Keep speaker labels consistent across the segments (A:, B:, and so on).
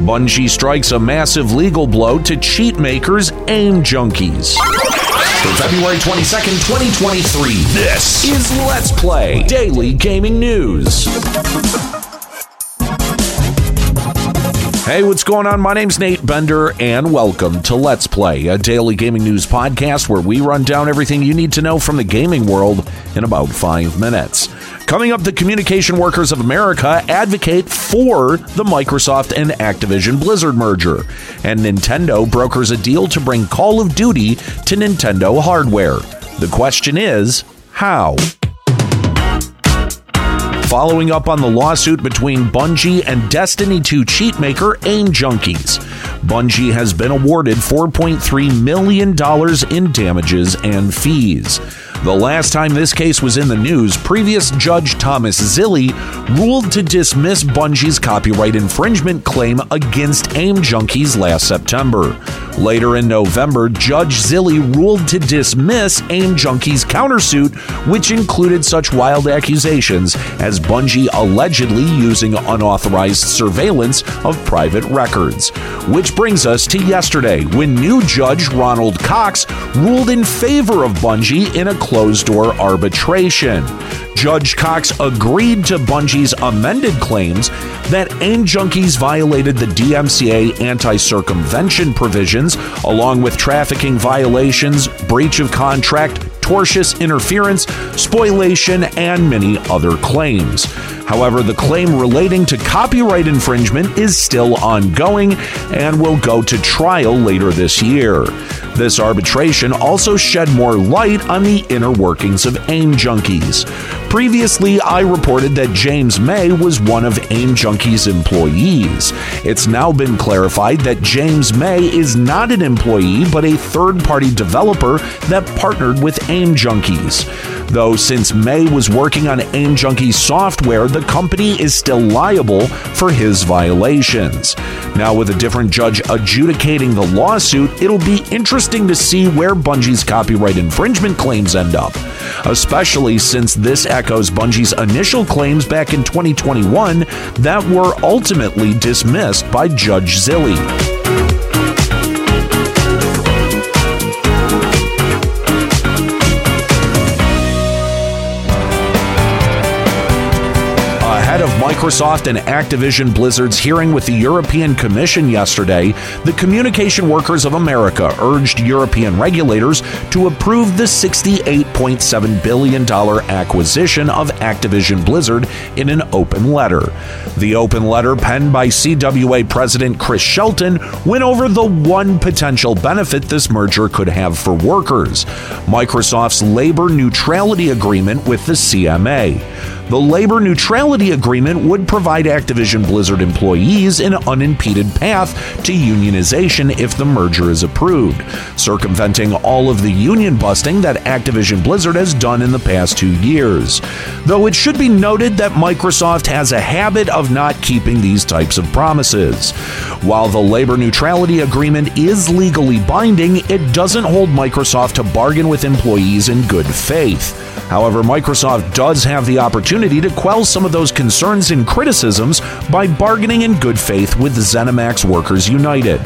A: Bungie strikes a massive legal blow to cheat makers AimJunkies. For February 22nd, 2023, this is Let's Play Daily Gaming News. Hey, what's going on? My name's Nate Bender, and welcome to Let's Play, a daily gaming news podcast where we run down everything you need to know from the gaming world in about five minutes. Coming up, the Communication Workers of America advocate for the Microsoft and Activision Blizzard merger, and Nintendo brokers a deal to bring Call of Duty to Nintendo hardware. The question is, how? Following up on the lawsuit between Bungie and Destiny 2 cheatmaker Aim Junkies. Bungie has been awarded $4.3 million in damages and fees. The last time this case was in the news, previous Judge Thomas Zilly ruled to dismiss Bungie's copyright infringement claim against Aim Junkies last September. Later in November, Judge Zilly ruled to dismiss Aim Junkies' countersuit, which included such wild accusations as Bungie allegedly using unauthorized surveillance of private records. Which brings us to yesterday, when new Judge Ronald Cox ruled in favor of Bungie in a closed door arbitration. Judge Cox agreed to Bungie's amended claims that AIM junkies violated the DMCA anti circumvention provisions, along with trafficking violations, breach of contract, tortious interference, spoliation, and many other claims. However, the claim relating to copyright infringement is still ongoing and will go to trial later this year. This arbitration also shed more light on the inner workings of AIM Junkies. Previously, I reported that James May was one of AIM Junkies' employees. It's now been clarified that James May is not an employee but a third party developer that partnered with AIM Junkies. Though since May was working on AIM Junkie software, the company is still liable for his violations. Now, with a different judge adjudicating the lawsuit, it'll be interesting to see where Bungie's copyright infringement claims end up, especially since this echoes Bungie's initial claims back in 2021 that were ultimately dismissed by Judge Zilly. Microsoft and Activision Blizzard's hearing with the European Commission yesterday, the Communication Workers of America urged European regulators to approve the $68.7 billion acquisition of Activision Blizzard in an open letter. The open letter, penned by CWA President Chris Shelton, went over the one potential benefit this merger could have for workers Microsoft's labor neutrality agreement with the CMA. The labor neutrality agreement would provide Activision Blizzard employees an unimpeded path to unionization if the merger is approved, circumventing all of the union busting that Activision Blizzard has done in the past two years. Though it should be noted that Microsoft has a habit of not keeping these types of promises. While the labor neutrality agreement is legally binding, it doesn't hold Microsoft to bargain with employees in good faith. However, Microsoft does have the opportunity to quell some of those concerns and criticisms by bargaining in good faith with ZeniMax Workers United.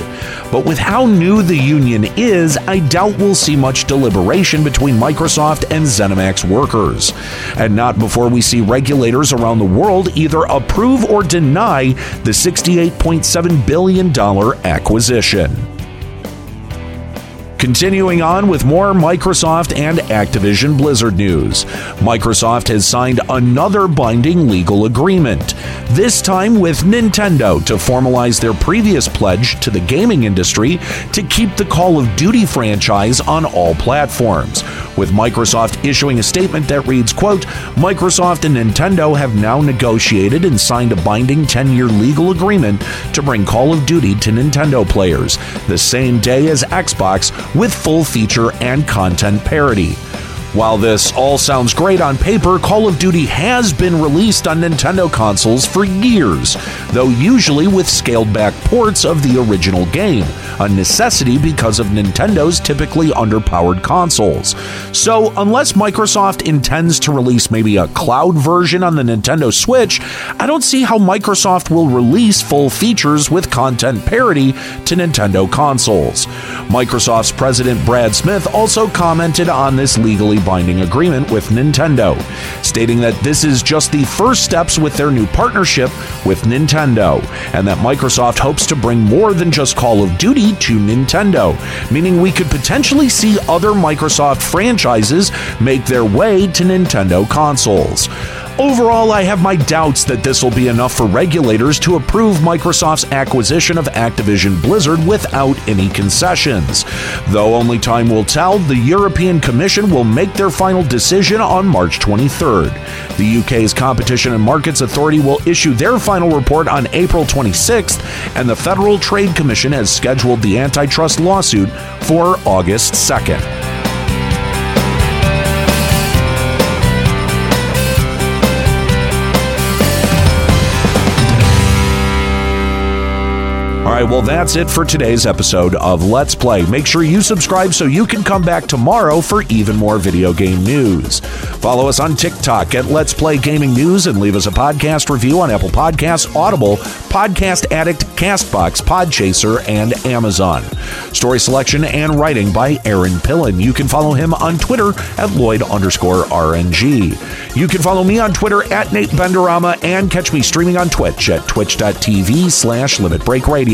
A: But with how new the union is, I doubt we'll see much deliberation between Microsoft and ZeniMax workers. And not before we see regulators around the world either approve or deny the $68.7 billion acquisition. Continuing on with more Microsoft and Activision Blizzard news. Microsoft has signed another binding legal agreement, this time with Nintendo to formalize their previous pledge to the gaming industry to keep the Call of Duty franchise on all platforms, with Microsoft issuing a statement that reads, quote, Microsoft and Nintendo have now negotiated and signed a binding 10-year legal agreement to bring Call of Duty to Nintendo players the same day as Xbox with full feature and content parity. While this all sounds great on paper, Call of Duty has been released on Nintendo consoles for years, though usually with scaled back ports of the original game, a necessity because of Nintendo's typically underpowered consoles. So, unless Microsoft intends to release maybe a cloud version on the Nintendo Switch, I don't see how Microsoft will release full features with content parity to Nintendo consoles. Microsoft's president Brad Smith also commented on this legally binding agreement with Nintendo, stating that this is just the first steps with their new partnership with Nintendo, and that Microsoft hopes to bring more than just Call of Duty to Nintendo, meaning we could potentially see other Microsoft franchises make their way to Nintendo consoles. Overall, I have my doubts that this will be enough for regulators to approve Microsoft's acquisition of Activision Blizzard without any concessions. Though only time will tell, the European Commission will make their final decision on March 23rd. The UK's Competition and Markets Authority will issue their final report on April 26th, and the Federal Trade Commission has scheduled the antitrust lawsuit for August 2nd. All right, well, that's it for today's episode of Let's Play. Make sure you subscribe so you can come back tomorrow for even more video game news. Follow us on TikTok at Let's Play Gaming News and leave us a podcast review on Apple Podcasts, Audible, Podcast Addict, Castbox, Podchaser, and Amazon. Story selection and writing by Aaron Pillen. You can follow him on Twitter at Lloyd underscore RNG. You can follow me on Twitter at Nate Benderama and catch me streaming on Twitch at twitch.tv slash Limit Break Radio.